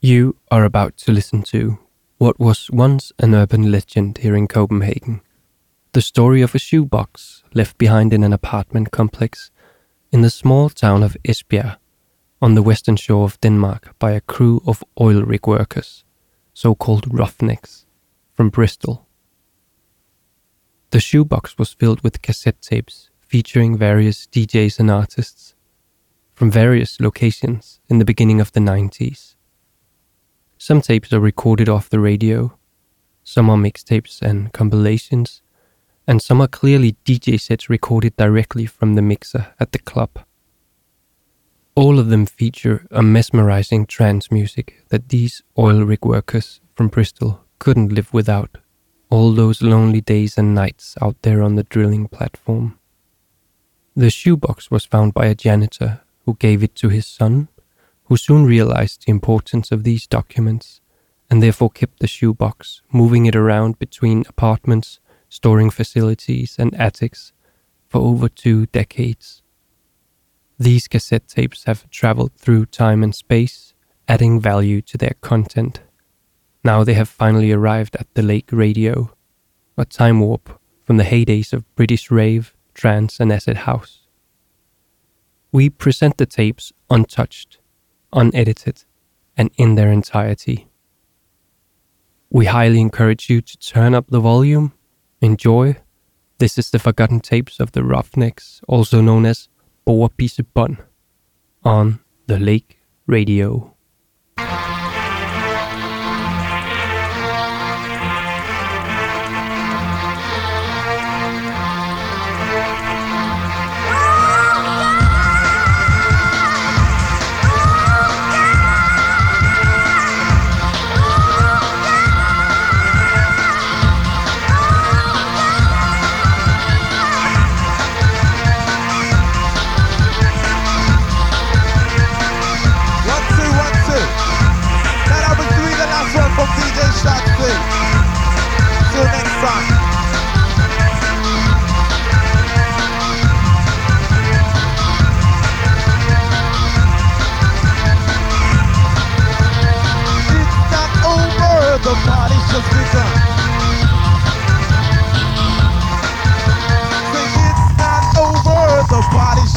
You are about to listen to what was once an urban legend here in Copenhagen. The story of a shoebox left behind in an apartment complex in the small town of Esbjerg on the western shore of Denmark by a crew of oil rig workers, so called roughnecks, from Bristol. The shoebox was filled with cassette tapes featuring various DJs and artists from various locations in the beginning of the 90s. Some tapes are recorded off the radio, some are mixtapes and compilations, and some are clearly DJ sets recorded directly from the mixer at the club. All of them feature a mesmerizing trance music that these oil rig workers from Bristol couldn't live without all those lonely days and nights out there on the drilling platform. The shoebox was found by a janitor who gave it to his son, who soon realized the importance of these documents and therefore kept the shoebox, moving it around between apartments storing facilities, and attics for over two decades. These cassette tapes have traveled through time and space, adding value to their content. Now they have finally arrived at the Lake Radio, a time warp from the heydays of British rave, trance, and acid house. We present the tapes untouched, unedited, and in their entirety. We highly encourage you to turn up the volume Enjoy. This is the Forgotten Tapes of the Roughnecks, also known as Bun, on the Lake Radio.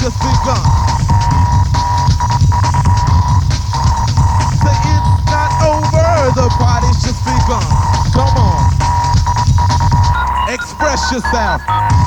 just begun. Say it's not over, the party's just begun. Come on, express yourself.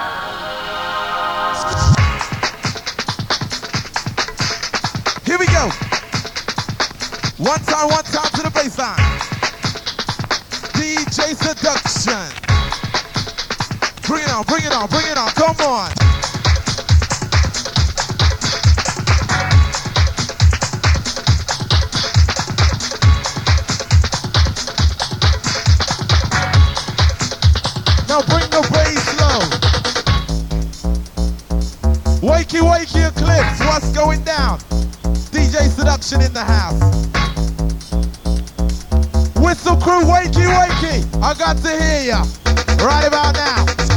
One time, one time to the bassline. DJ Seduction. Bring it on, bring it on, bring it on. Come on. Now bring the bass low. Wakey, wakey, Eclipse. What's going down? DJ Seduction in the house. Whistle crew, wakey, wakey. I got to hear ya. Right about now.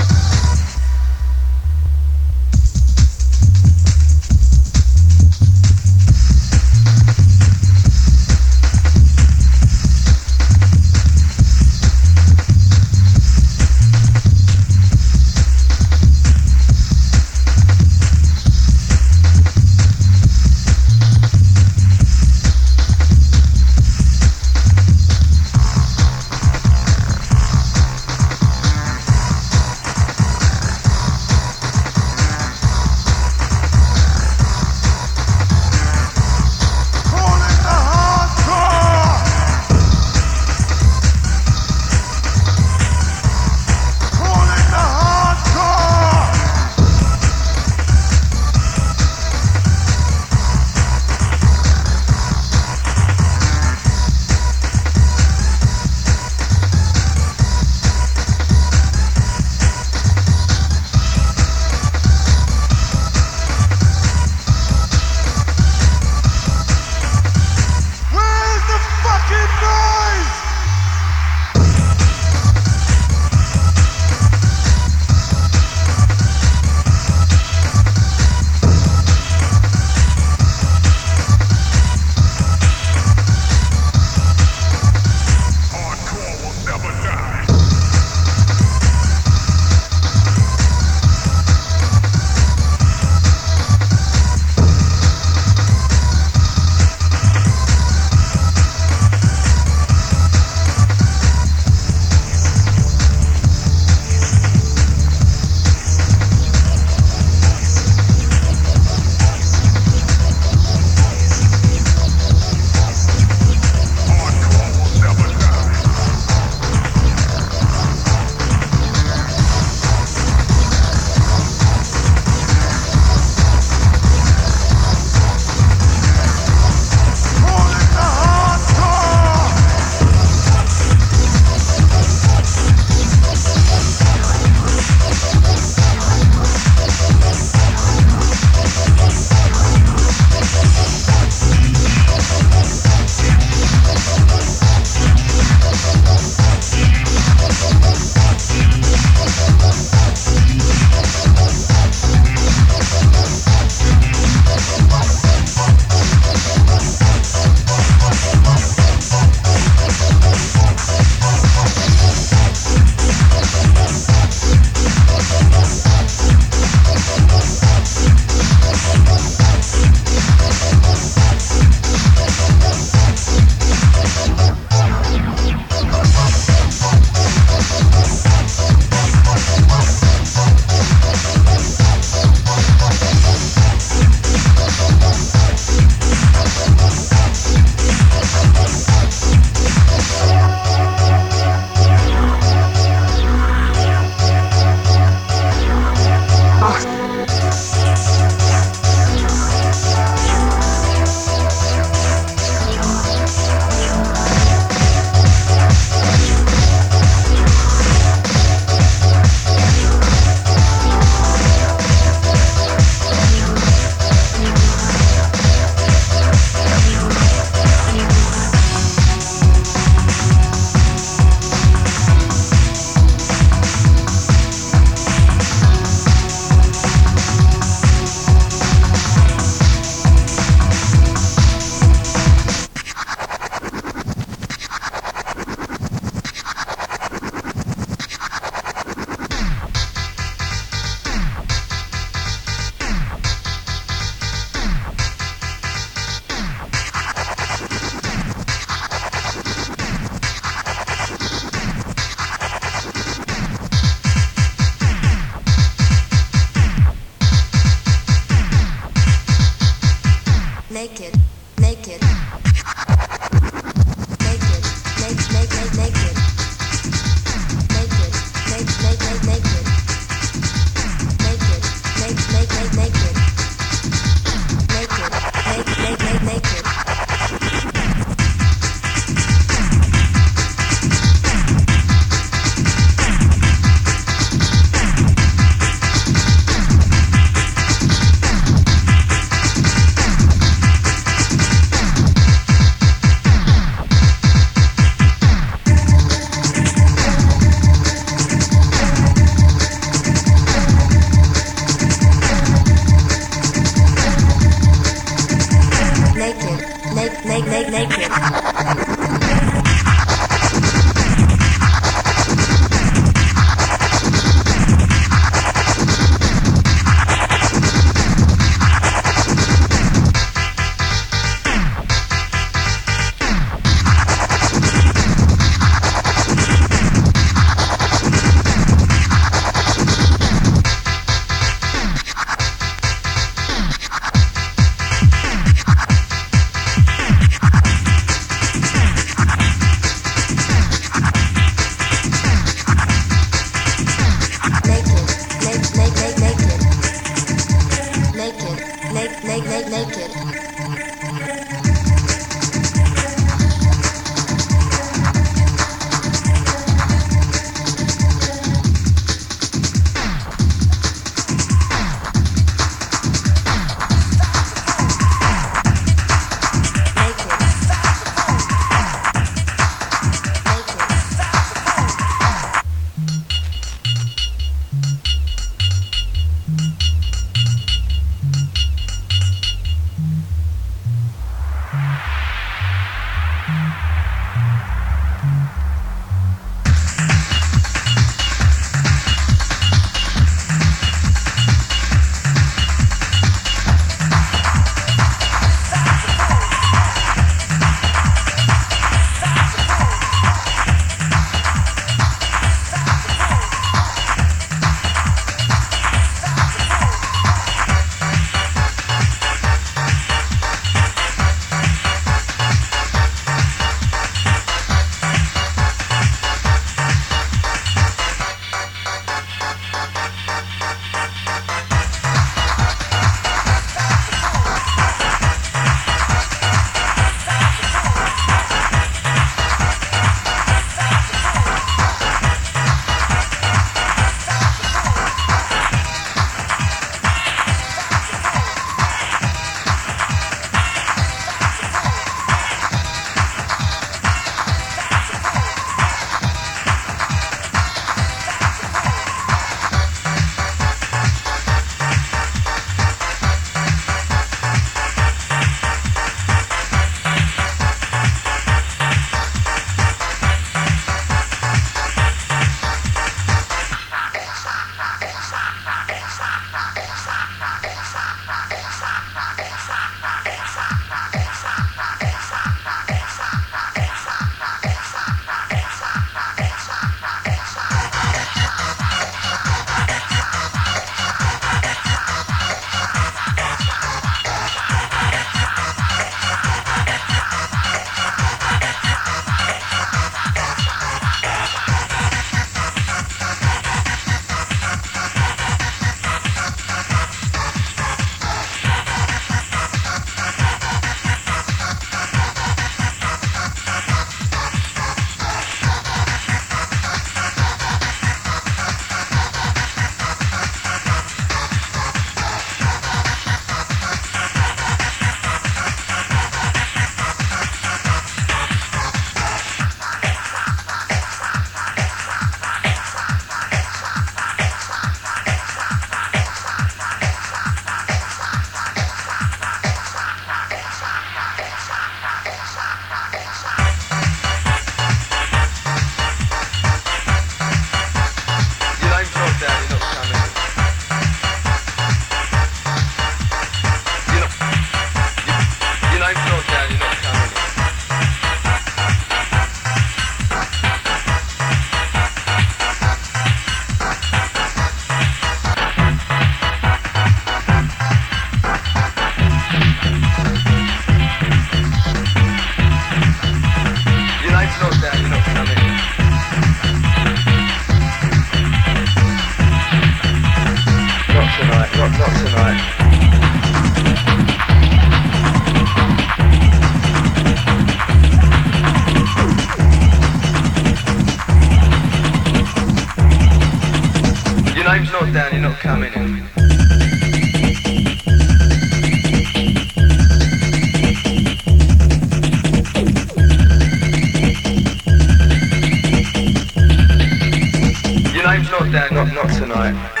Not not not tonight.